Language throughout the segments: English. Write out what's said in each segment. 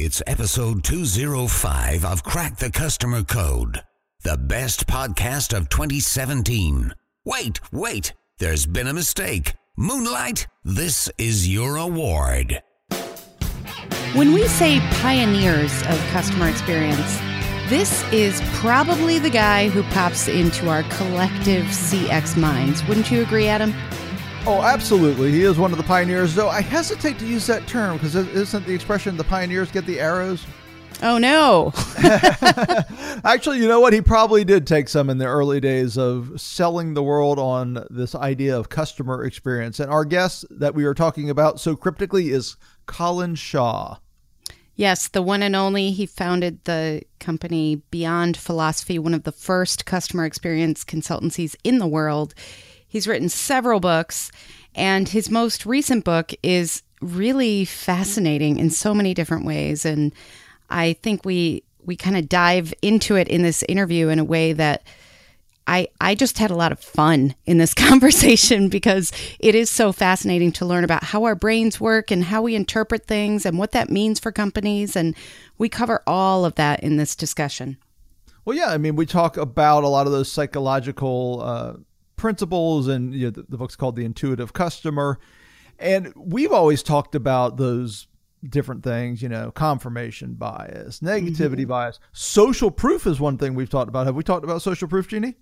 It's episode 205 of Crack the Customer Code, the best podcast of 2017. Wait, wait, there's been a mistake. Moonlight, this is your award. When we say pioneers of customer experience, this is probably the guy who pops into our collective CX minds. Wouldn't you agree, Adam? Oh, absolutely. He is one of the pioneers, though I hesitate to use that term because isn't the expression the pioneers get the arrows? Oh, no. Actually, you know what? He probably did take some in the early days of selling the world on this idea of customer experience. And our guest that we are talking about so cryptically is Colin Shaw. Yes, the one and only. He founded the company Beyond Philosophy, one of the first customer experience consultancies in the world. He's written several books, and his most recent book is really fascinating in so many different ways. And I think we we kind of dive into it in this interview in a way that I I just had a lot of fun in this conversation because it is so fascinating to learn about how our brains work and how we interpret things and what that means for companies and we cover all of that in this discussion. Well, yeah, I mean, we talk about a lot of those psychological uh, principles, and you know, the, the book's called The Intuitive Customer. And we've always talked about those different things, you know, confirmation bias, negativity mm-hmm. bias. Social proof is one thing we've talked about. Have we talked about social proof, Jeannie?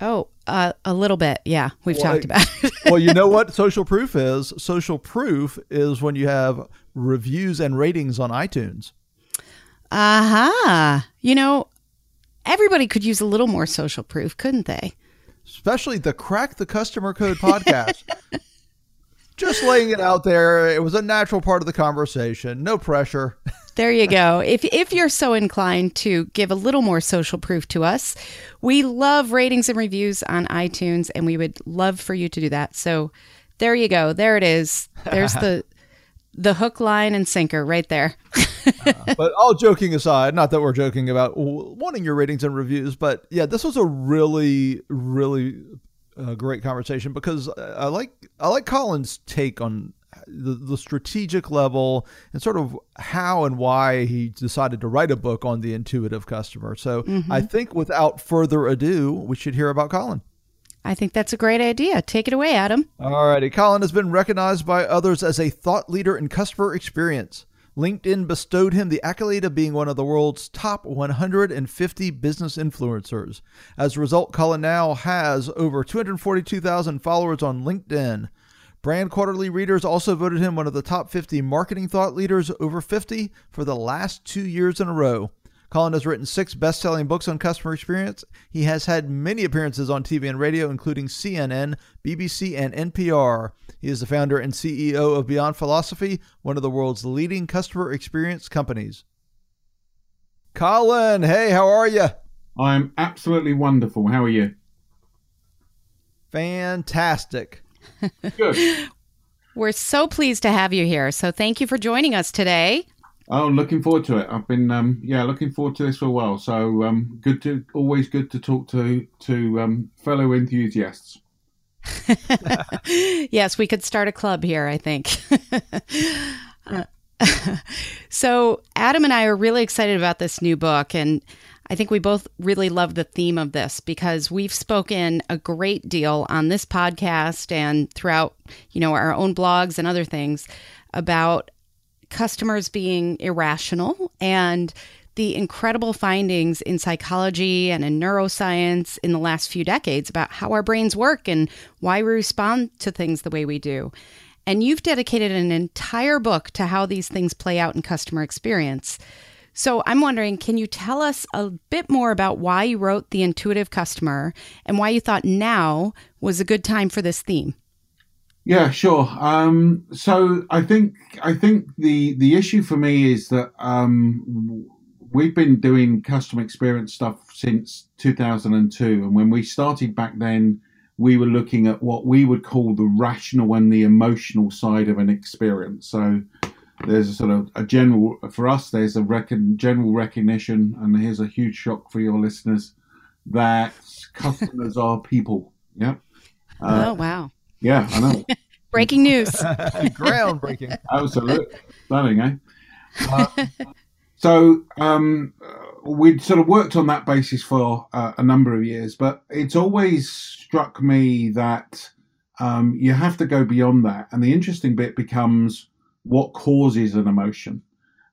Oh, uh, a little bit. Yeah, we've well, talked about it. well, you know what social proof is? Social proof is when you have reviews and ratings on iTunes. Aha. Uh-huh. You know, everybody could use a little more social proof, couldn't they? Especially the Crack the Customer Code podcast. Just laying it out there. It was a natural part of the conversation. No pressure. There you go. If if you're so inclined to give a little more social proof to us, we love ratings and reviews on iTunes and we would love for you to do that. So there you go. There it is. There's the the hook, line, and sinker right there. uh, but all joking aside, not that we're joking about wanting your ratings and reviews, but yeah, this was a really, really uh, great conversation because I like I like Colin's take on the, the strategic level and sort of how and why he decided to write a book on the intuitive customer. So mm-hmm. I think without further ado, we should hear about Colin. I think that's a great idea. Take it away, Adam. All righty. Colin has been recognized by others as a thought leader in customer experience. LinkedIn bestowed him the accolade of being one of the world's top 150 business influencers. As a result, Colin now has over 242,000 followers on LinkedIn. Brand Quarterly readers also voted him one of the top 50 marketing thought leaders over 50 for the last two years in a row. Colin has written six best selling books on customer experience. He has had many appearances on TV and radio, including CNN, BBC, and NPR. He is the founder and CEO of Beyond Philosophy, one of the world's leading customer experience companies. Colin, hey, how are you? I'm absolutely wonderful. How are you? Fantastic. Good. We're so pleased to have you here. So thank you for joining us today. Oh, looking forward to it. I've been, um, yeah, looking forward to this for a while. So um, good to, always good to talk to to um, fellow enthusiasts. yes, we could start a club here. I think. uh, so Adam and I are really excited about this new book, and I think we both really love the theme of this because we've spoken a great deal on this podcast and throughout, you know, our own blogs and other things about customers being irrational and the incredible findings in psychology and in neuroscience in the last few decades about how our brains work and why we respond to things the way we do. And you've dedicated an entire book to how these things play out in customer experience. So I'm wondering, can you tell us a bit more about why you wrote The Intuitive Customer and why you thought now was a good time for this theme? Yeah, sure. Um, so I think I think the the issue for me is that um, we've been doing customer experience stuff since 2002, and when we started back then, we were looking at what we would call the rational and the emotional side of an experience. So there's a sort of a general for us. There's a recon, general recognition, and here's a huge shock for your listeners that customers are people. Yeah. Uh, oh wow yeah, I know. Breaking news. Groundbreaking. Absolutely. Stunning, eh? Uh, so um, we'd sort of worked on that basis for uh, a number of years, but it's always struck me that um, you have to go beyond that. And the interesting bit becomes what causes an emotion.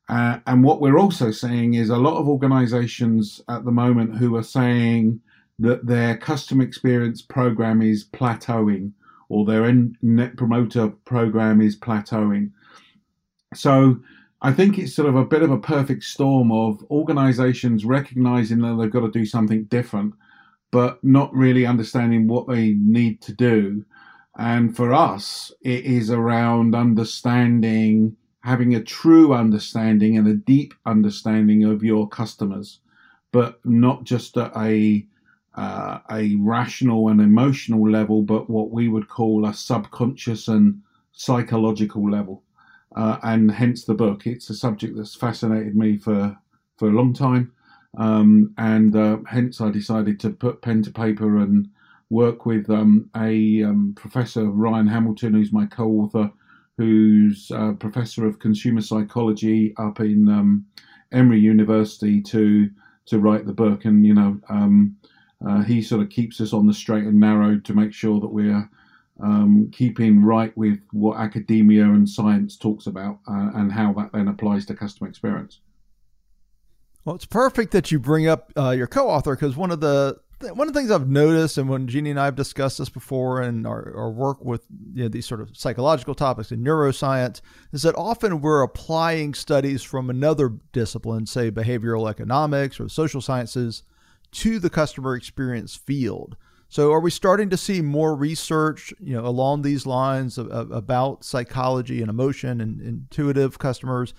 Uh, and what we're also seeing is a lot of organizations at the moment who are saying that their customer experience program is plateauing or their net promoter program is plateauing. So I think it's sort of a bit of a perfect storm of organizations recognizing that they've got to do something different, but not really understanding what they need to do. And for us, it is around understanding, having a true understanding and a deep understanding of your customers, but not just at a uh, a rational and emotional level, but what we would call a subconscious and psychological level uh, and hence the book. It's a subject that's fascinated me for for a long time, um, and uh, hence I decided to put pen to paper and work with um, a um, professor Ryan Hamilton, who's my co-author, who's a professor of consumer psychology up in um, Emory University, to to write the book. And you know, um, uh, he sort of keeps us on the straight and narrow to make sure that we're um, keeping right with what academia and science talks about uh, and how that then applies to customer experience. Well, it's perfect that you bring up uh, your co-author because one of the one of the things I've noticed, and when Jeannie and I have discussed this before, and our, our work with you know, these sort of psychological topics in neuroscience, is that often we're applying studies from another discipline, say behavioral economics or social sciences, to the customer experience field. So, are we starting to see more research, you know, along these lines of, of, about psychology and emotion and intuitive customers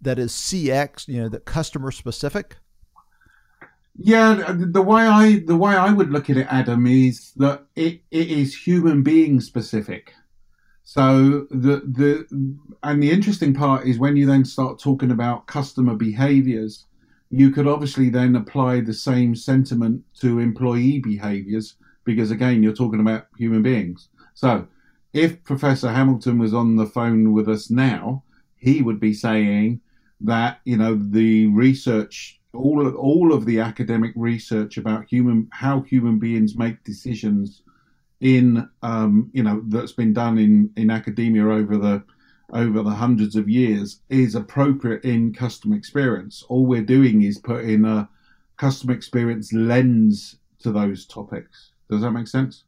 that is CX, you know, that customer specific? Yeah, the way I the way I would look at it, Adam, is that it, it is human being specific. So the the and the interesting part is when you then start talking about customer behaviors, you could obviously then apply the same sentiment to employee behaviors because again, you're talking about human beings. So if Professor Hamilton was on the phone with us now, he would be saying that, you know, the research, all of, all of the academic research about human, how human beings make decisions in, um, you know, that's been done in, in academia over the, over the hundreds of years is appropriate in customer experience. All we're doing is putting a customer experience lens to those topics. Does that make sense?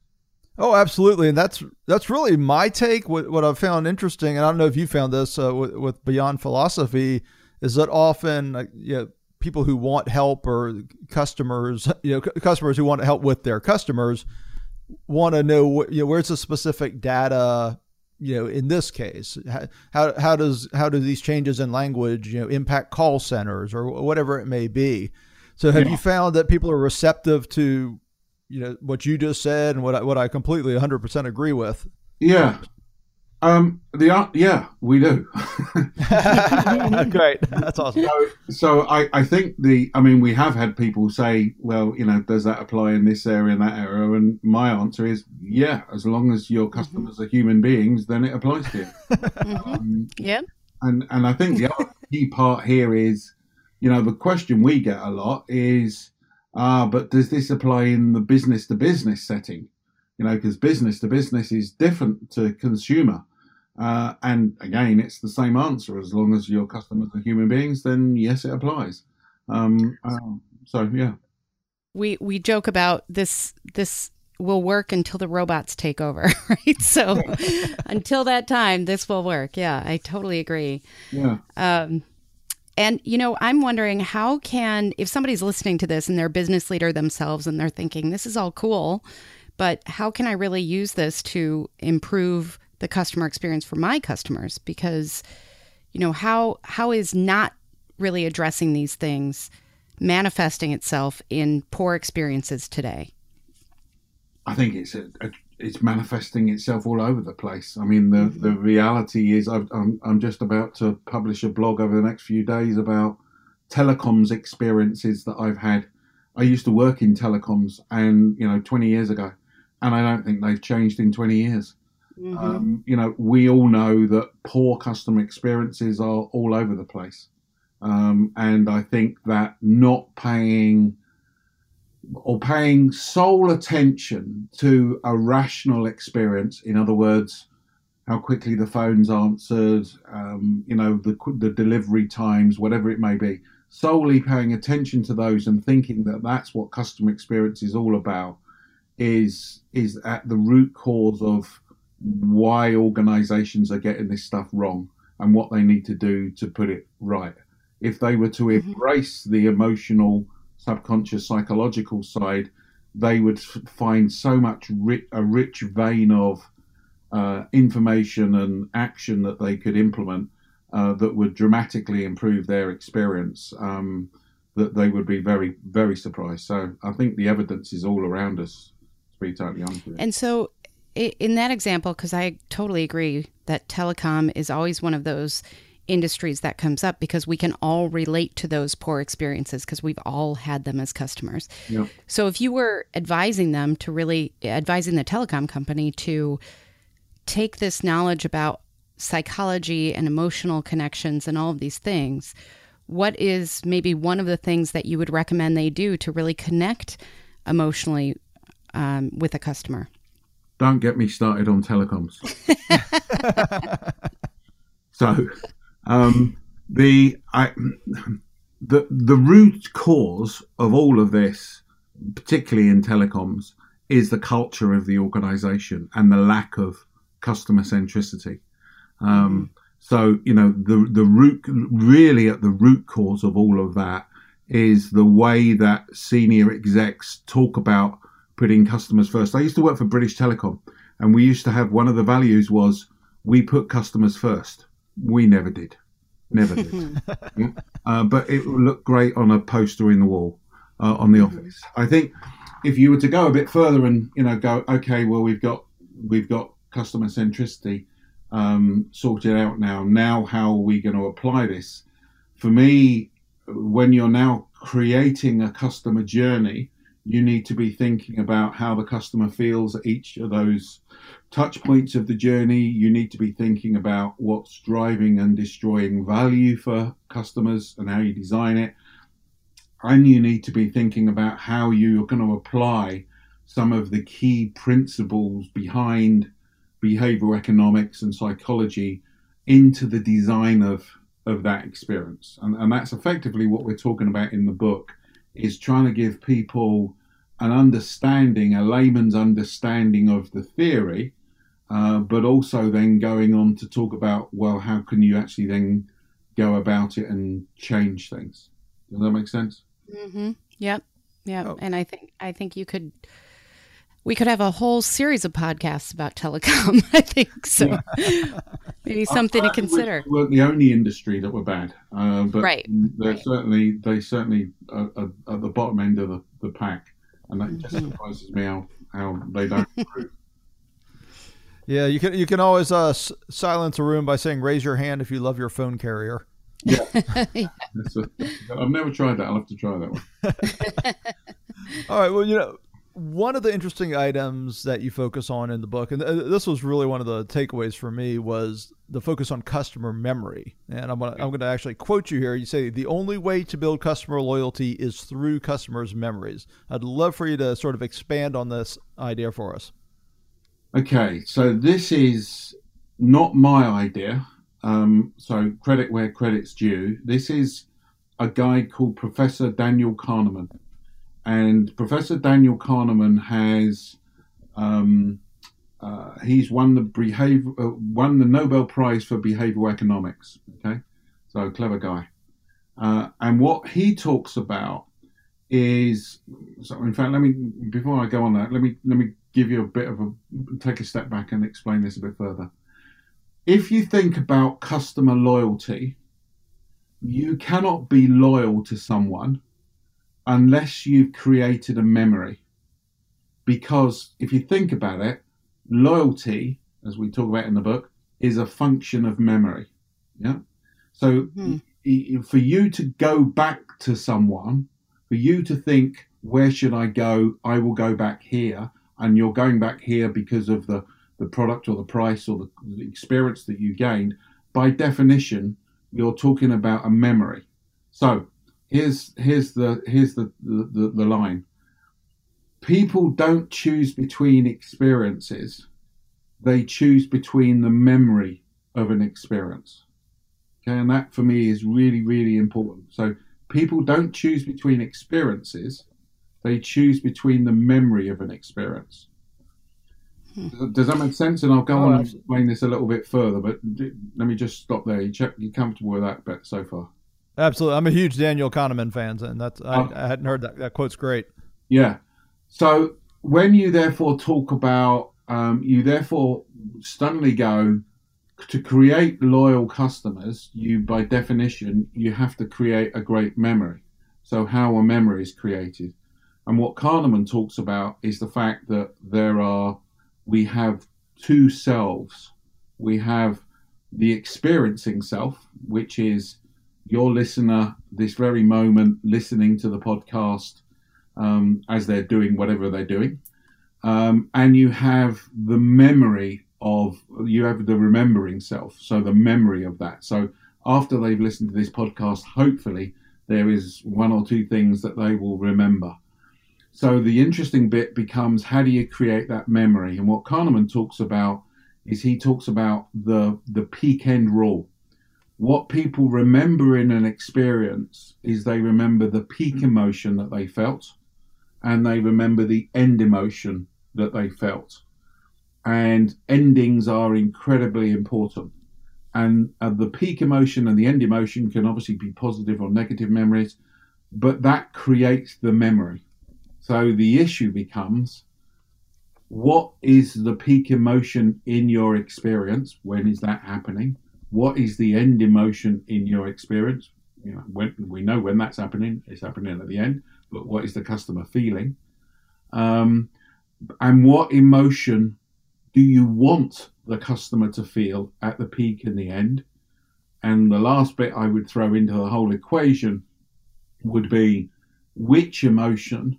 Oh, absolutely, and that's that's really my take. What what I've found interesting, and I don't know if you found this uh, with, with, beyond philosophy, is that often uh, you know, people who want help or customers, you know, customers who want to help with their customers want to know, you know, where's the specific data you know in this case how how does how do these changes in language you know impact call centers or whatever it may be so have yeah. you found that people are receptive to you know what you just said and what I, what I completely 100% agree with. Yeah. Um, the uh, yeah, we do. Great, that's awesome. So, so, I, I think the I mean we have had people say, well, you know, does that apply in this area and that area? And my answer is, yeah, as long as your mm-hmm. customers mm-hmm. are human beings, then it applies to you. mm-hmm. um, yeah. And and I think the other key part here is, you know, the question we get a lot is, Ah, but does this apply in the business to business setting? You know, because business to business is different to consumer. Uh, and again, it's the same answer. As long as your customers are human beings, then yes, it applies. Um, uh, so yeah, we we joke about this. This will work until the robots take over, right? So until that time, this will work. Yeah, I totally agree. Yeah. Um, and, you know, I'm wondering how can, if somebody's listening to this and they're a business leader themselves and they're thinking, this is all cool, but how can I really use this to improve the customer experience for my customers? Because, you know, how how is not really addressing these things manifesting itself in poor experiences today? I think it's a, a it's manifesting itself all over the place. I mean, the, mm-hmm. the reality is, i am I'm just about to publish a blog over the next few days about telecoms experiences that I've had. I used to work in telecoms, and you know, 20 years ago, and I don't think they've changed in 20 years. Mm-hmm. Um, you know, we all know that poor customer experiences are all over the place. Um, and I think that not paying or paying sole attention to a rational experience, in other words, how quickly the phone's answered, um, you know, the, the delivery times, whatever it may be, solely paying attention to those and thinking that that's what customer experience is all about is is at the root cause of why organizations are getting this stuff wrong and what they need to do to put it right. If they were to mm-hmm. embrace the emotional, subconscious, psychological side, they would find so much ri- a rich vein of uh, information and action that they could implement uh, that would dramatically improve their experience. Um, that they would be very, very surprised. So I think the evidence is all around us. To be totally honest with you. And so, in that example, because I totally agree that telecom is always one of those industries that comes up because we can all relate to those poor experiences because we've all had them as customers. Yep. So if you were advising them to really advising the telecom company to take this knowledge about psychology and emotional connections and all of these things, what is maybe one of the things that you would recommend they do to really connect emotionally um, with a customer? Don't get me started on telecoms. so, um, the I, the the root cause of all of this, particularly in telecoms, is the culture of the organisation and the lack of customer centricity. Um, mm-hmm. So you know the the root really at the root cause of all of that is the way that senior execs talk about putting customers first. I used to work for British Telecom, and we used to have one of the values was we put customers first. We never did, never did. yeah? uh, but it looked great on a poster in the wall uh, on the mm-hmm. office. I think if you were to go a bit further and you know go, okay, well we've got we've got customer centricity um, sorted out now. Now, how are we going to apply this? For me, when you're now creating a customer journey, you need to be thinking about how the customer feels at each of those touch points of the journey. You need to be thinking about what's driving and destroying value for customers and how you design it. And you need to be thinking about how you're going to apply some of the key principles behind behavioral economics and psychology into the design of of that experience and, and that's effectively what we're talking about in the book is trying to give people an understanding a layman's understanding of the theory uh, but also then going on to talk about well how can you actually then go about it and change things does that make sense mm-hmm. yep yep oh. and i think i think you could we could have a whole series of podcasts about telecom. I think so. Yeah. Maybe something to consider. We weren't the only industry that were bad, uh, but right. they're right. certainly they certainly are, are, at the bottom end of the, the pack, and that mm-hmm. just surprises me how, how they don't improve. Yeah, you can you can always uh, silence a room by saying "raise your hand if you love your phone carrier." Yeah, a, I've never tried that. I'll have to try that one. All right. Well, you know, one of the interesting items that you focus on in the book, and this was really one of the takeaways for me, was the focus on customer memory. And I'm gonna, I'm going to actually quote you here. You say the only way to build customer loyalty is through customers' memories. I'd love for you to sort of expand on this idea for us. Okay, so this is not my idea. Um, so credit where credit's due. This is a guy called Professor Daniel Kahneman and Professor Daniel Kahneman has um, uh, he's won the behavior uh, won the Nobel Prize for behavioral economics. Okay, so clever guy. Uh, and what he talks about is so. In fact, let me before I go on that, let me let me give you a bit of a take a step back and explain this a bit further. If you think about customer loyalty, you cannot be loyal to someone unless you've created a memory. Because if you think about it, loyalty, as we talk about in the book, is a function of memory. Yeah. So mm-hmm. for you to go back to someone, for you to think, where should I go? I will go back here. And you're going back here because of the, the product or the price or the, the experience that you gained. By definition, you're talking about a memory. So here's here's the here's the, the, the, line. People don't choose between experiences; they choose between the memory of an experience. Okay, and that for me is really really important. So people don't choose between experiences; they choose between the memory of an experience. Hmm. Does that make sense? And I'll go oh, on and explain this a little bit further, but let me just stop there. You check, you comfortable with that bit so far? Absolutely. I'm a huge Daniel Kahneman fan, and that's I, uh, I hadn't heard that. That quote's great. Yeah. So when you therefore talk about, um, you therefore suddenly go to create loyal customers. You, by definition, you have to create a great memory. So how a memory is created, and what Kahneman talks about is the fact that there are, we have two selves. We have the experiencing self, which is your listener this very moment listening to the podcast um, as they're doing whatever they're doing. Um, and you have the memory of, you have the remembering self. So the memory of that. So after they've listened to this podcast, hopefully there is one or two things that they will remember. So the interesting bit becomes how do you create that memory? And what Kahneman talks about is he talks about the the peak end rule what people remember in an experience is they remember the peak mm. emotion that they felt and they remember the end emotion that they felt. And endings are incredibly important. And uh, the peak emotion and the end emotion can obviously be positive or negative memories, but that creates the memory. So the issue becomes what is the peak emotion in your experience? When is that happening? What is the end emotion in your experience? You know, when we know when that's happening, it's happening at the end. But what is the customer feeling? Um, and what emotion do you want the customer to feel at the peak and the end? And the last bit I would throw into the whole equation would be which emotion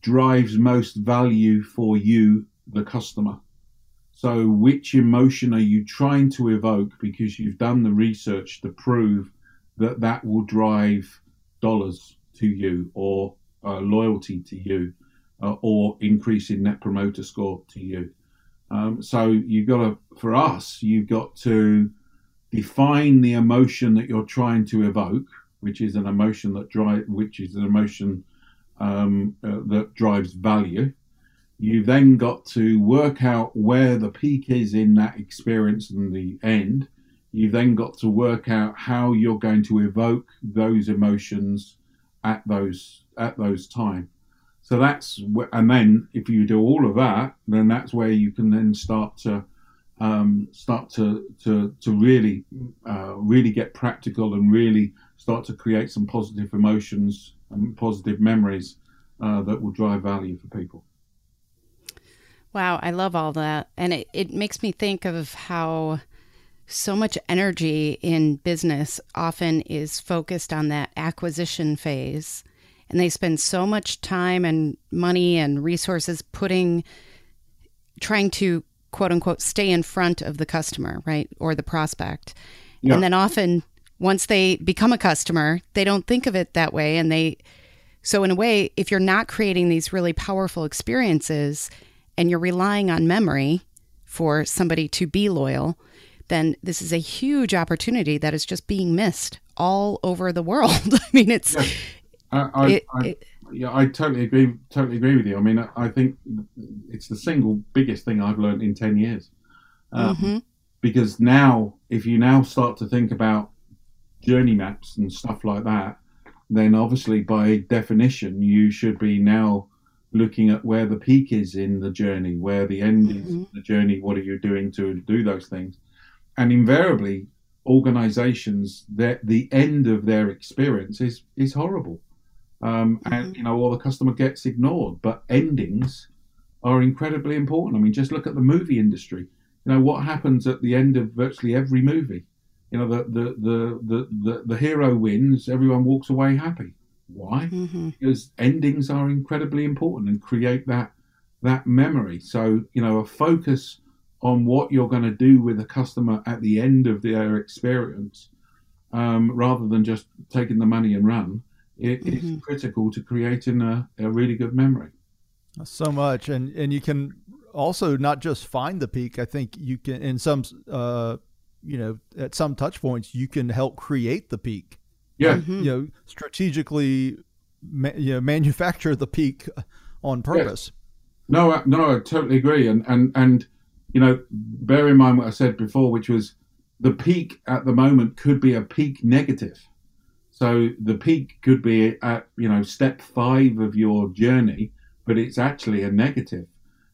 drives most value for you, the customer. So, which emotion are you trying to evoke because you've done the research to prove that that will drive dollars to you or uh, loyalty to you uh, or increase in net promoter score to you? Um, so, you've got to, for us, you've got to define the emotion that you're trying to evoke, which is an emotion that drive, which is an emotion um, uh, that drives value You've then got to work out where the peak is in that experience and the end. You've then got to work out how you're going to evoke those emotions at those at those time. So that's and then if you do all of that, then that's where you can then start to um, start to to to really uh, really get practical and really start to create some positive emotions and positive memories uh, that will drive value for people. Wow, I love all that. And it, it makes me think of how so much energy in business often is focused on that acquisition phase. And they spend so much time and money and resources putting, trying to quote unquote stay in front of the customer, right? Or the prospect. Yeah. And then often once they become a customer, they don't think of it that way. And they, so in a way, if you're not creating these really powerful experiences, and you're relying on memory for somebody to be loyal, then this is a huge opportunity that is just being missed all over the world. I mean, it's. Yeah. I, I, it, I, it, yeah, I totally agree. Totally agree with you. I mean, I think it's the single biggest thing I've learned in ten years. Um, mm-hmm. Because now, if you now start to think about journey maps and stuff like that, then obviously by definition you should be now looking at where the peak is in the journey, where the end mm-hmm. is the journey, what are you doing to do those things? And invariably, organizations, that the end of their experience is, is horrible. Um, mm-hmm. And, you know, or the customer gets ignored. But endings are incredibly important. I mean, just look at the movie industry. You know, what happens at the end of virtually every movie? You know, the, the, the, the, the, the hero wins, everyone walks away happy why? Mm-hmm. Because endings are incredibly important and create that that memory. So you know, a focus on what you're going to do with a customer at the end of their experience um, rather than just taking the money and run, it, Mhm. it's critical to creating a, a really good memory. So much, and and you can also not just find the peak. I think you can in some, uh, you know, at some touch points, you can help create the peak. Yeah, Mhm. You know, strategically, ma- you know, manufacture the peak on purpose. No, I- no, I totally agree. And and and you know, bear in mind what I said before, which was the peak at the moment could be a peak negative. So the peak could be at you know step five of your journey, but it's actually a negative.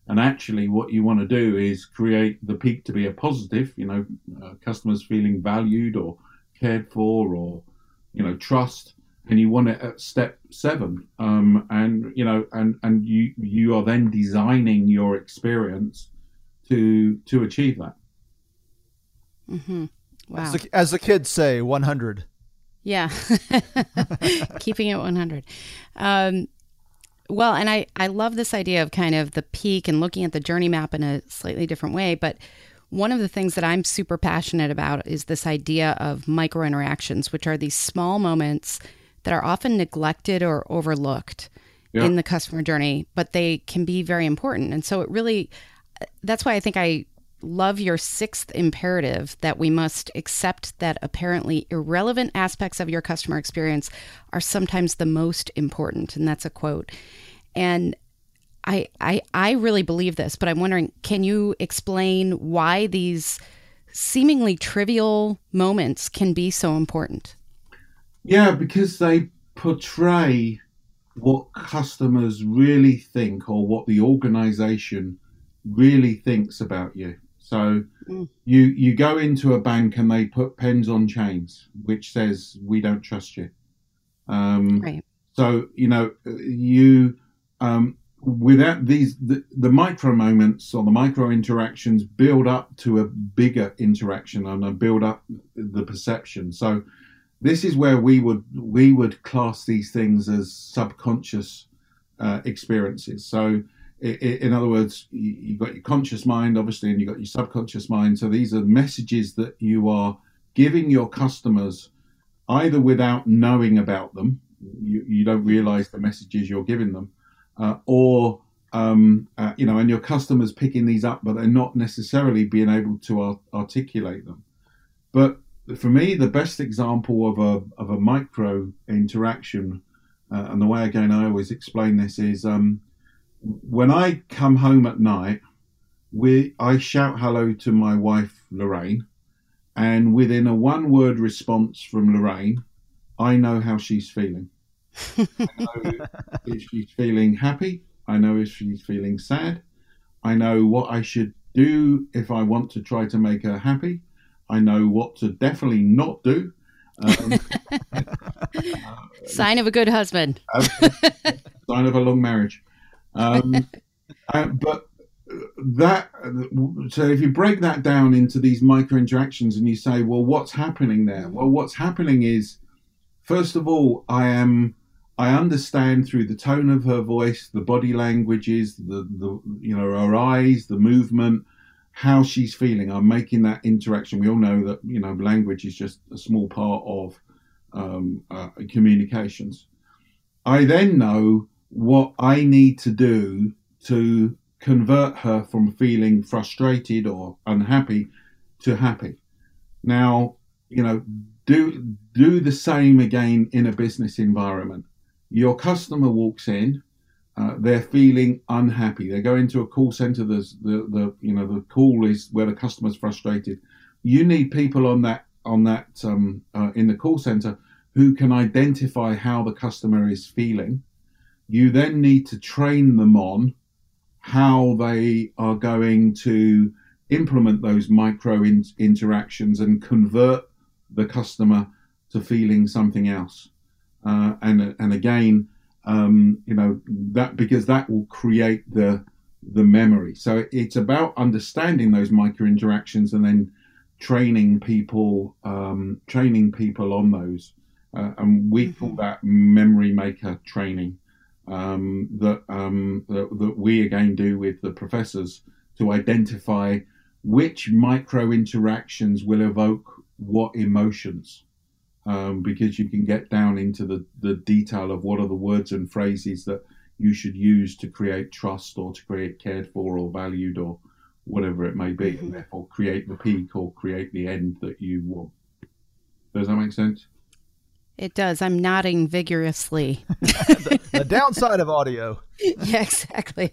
And actually, what you want to do is create the peak to be a positive. You know, uh, customers feeling valued or cared for, or you know, trust and you want it at step seven um, and you know and and you you are then designing your experience to to achieve that Mhm. Wow. As, the, as the kids say, 100. Yeah. Keeping it 100. Um, well, and I, I love this idea of kind of the peak and looking at the journey map in a slightly different way. But one of the things that I'm super passionate about is this idea of micro interactions, which are these small moments that are often neglected or overlooked Yeah. in the customer journey, but they can be very important. And so it really, that's why I think I love your sixth imperative that we must accept that apparently irrelevant aspects of your customer experience are sometimes the most important. And that's a quote. And I, I, I really believe this, but I'm wondering can you explain why these seemingly trivial moments can be so important? yeah because they portray what customers really think or what the organization really thinks about you so Mm. you you go into a bank and they put pens on chains which says we don't trust you um, Right. So you know, you um, without these the, the micro moments or the micro interactions build up to a bigger interaction and a build up the perception. So this is where we would we would class these things as subconscious uh, experiences. So in other words, you, you've got your conscious mind, obviously, and you've got your subconscious mind. So these are messages that you are giving your customers either without knowing about them, you, you don't realize the messages you're giving them, uh, or um, uh, you know, and your customers picking these up, but they're not necessarily being able to ar- articulate them. But for me, the best example of a of a micro interaction, uh, and the way again I always explain this is um, when I come home at night, we I shout hello to my wife Lorraine, and within a one word response from Lorraine, I know how she's feeling. I know if she's feeling happy. I know if she's feeling sad. I know what I should do if I want to try to make her happy. I know what to definitely not do. Um, Sign of a good husband. sign of a long marriage. Um, uh, but that so if you break that down into these micro interactions and you say, well, what's happening there? Well, what's happening is, first of all, I am I understand through the tone of her voice, the body languages, the the you know her eyes, the movement, how she's feeling. I'm making that interaction. We all know that you know language is just a small part of um, uh, communications. I then know what I need to do to convert her from feeling frustrated or unhappy to happy. Now, you know, do do the same again in a business environment. Your customer walks in, uh, they're feeling unhappy. They go into a call center. There's the, the you know the call is where the customer's frustrated. You need people on that on that um, uh, in the call center who can identify how the customer is feeling. You then need to train them on how they are going to implement those micro in- interactions and convert the customer to feeling something else. Uh, and and again, um, you know that because that will create the the memory. So it's about understanding those micro interactions and then training people um, training people on those. Uh, and we call that memory maker training um, that, um, that that we again do with the professors to identify which micro interactions will evoke what emotions. Um, because you can get down into the, the detail of what are the words and phrases that you should use to create trust or to create cared for or valued or whatever it may be, and therefore create the peak or create the end that you want. Does that make sense? It does. I'm nodding vigorously. the, the downside of audio. yeah, exactly.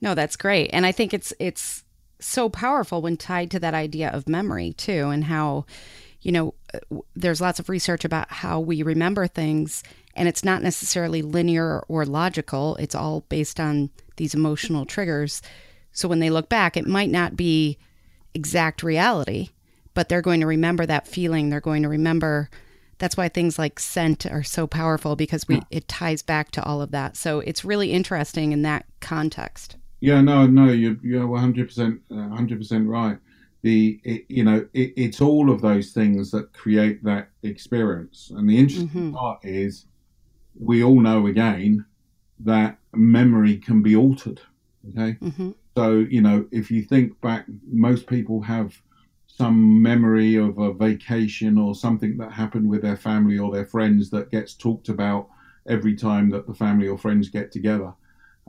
No, that's great. And I think it's it's so powerful when tied to that idea of memory too and how you know there's lots of research about how we remember things and it's not necessarily linear or logical. It's all based on these emotional triggers. So when they look back, it might not be exact reality, but they're going to remember that feeling. They're going to remember that's why things like scent are so powerful because we it ties back to all of that. So it's really interesting in that context. Yeah, no, no, you're you're 100 percent uh, 100 percent right. The it, you know it, it's all of those things that create that experience, and the interesting mm-hmm. part is we all know again that memory can be altered. Okay, mm-hmm. so you know if you think back, most people have some memory of a vacation or something that happened with their family or their friends that gets talked about every time that the family or friends get together.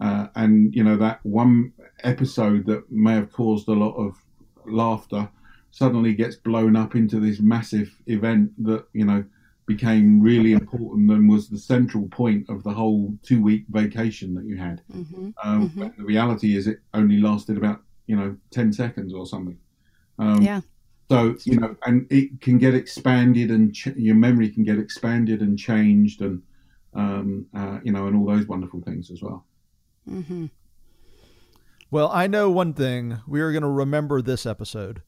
Uh, and you know that one episode that may have caused a lot of laughter suddenly gets blown up into this massive event that you know became really important and was the central point of the whole two week vacation that you had. Mm-hmm. Um, mm-hmm. The reality is, it only lasted about you know ten seconds or something. Um, yeah. So you know, and it can get expanded, and ch- your memory can get expanded and changed, and um, uh, you know, and all those wonderful things as well. Mm-hmm. Well, I know one thing: we are going to remember this episode.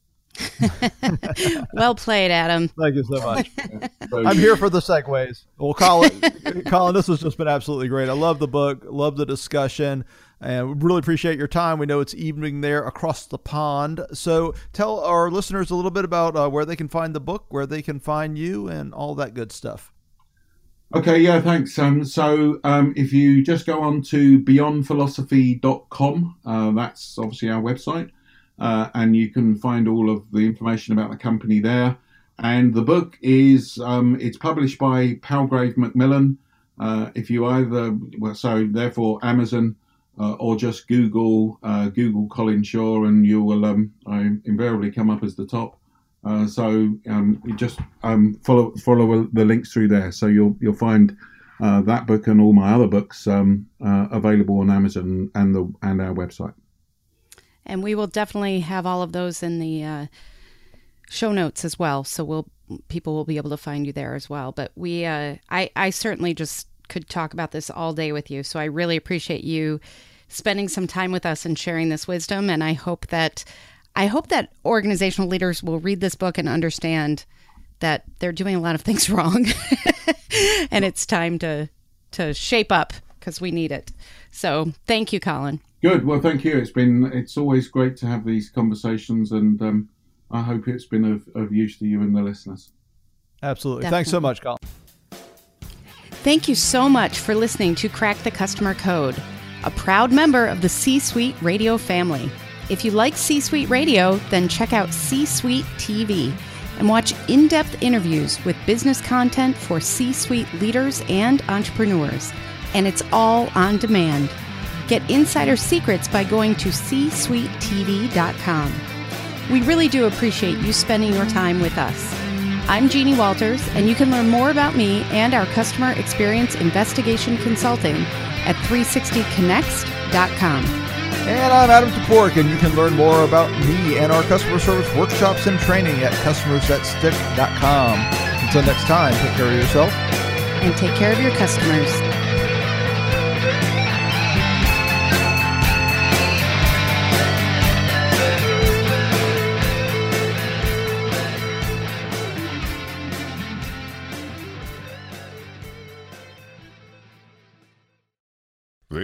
well played, Adam. Thank you so much. I'm here for the segues. Well, Colin, Colin, this has just been absolutely great. I love the book, love the discussion. And we really appreciate your time. We know it's evening there across the pond. So tell our listeners a little bit about uh, where they can find the book, where they can find you, and all that good stuff. Okay, yeah, thanks. Um, so um, if you just go on to beyondphilosophy.com, uh, that's obviously our website, uh, and you can find all of the information about the company there. And the book is um, it's published by Palgrave Macmillan. Uh, if you either well, so therefore Amazon uh, or just Google uh, Google Colin Shaw, and you will um, invariably come up as the top. Uh, so um, you just um, follow follow the links through there. So you'll you'll find uh, that book and all my other books um, uh, available on Amazon and the and our website. And we will definitely have all of those in the uh, show notes as well. So we'll people will be able to find you there as well. But we I I certainly just could talk about this all day with you. So I really appreciate you spending some time with us and sharing this wisdom. And I hope that I hope that organizational leaders will read this book and understand that they're doing a lot of things wrong, and it's time to to shape up because we need it. So thank you, Colin. Good. Well, thank you. It's been it's always great to have these conversations, and um, I hope it's been of, of use to you and the listeners. Absolutely. Definitely. Thanks so much, Colin. Thank you so much for listening to Crack the Customer Code, a proud member of the C Suite Radio family. If you like C Suite Radio, then check out C Suite TV and watch in depth interviews with business content for C suite leaders and entrepreneurs. And it's all on demand. Get insider secrets by going to csuitetv.com. We really do appreciate you spending your time with us. I'm Jeannie Walters, and you can learn more about me and our customer experience investigation consulting at 360connext.com. And I'm Adam Toporek, and you can learn more about me and our customer service workshops and training at customersthatstick.com. Until next time, take care of yourself and take care of your customers.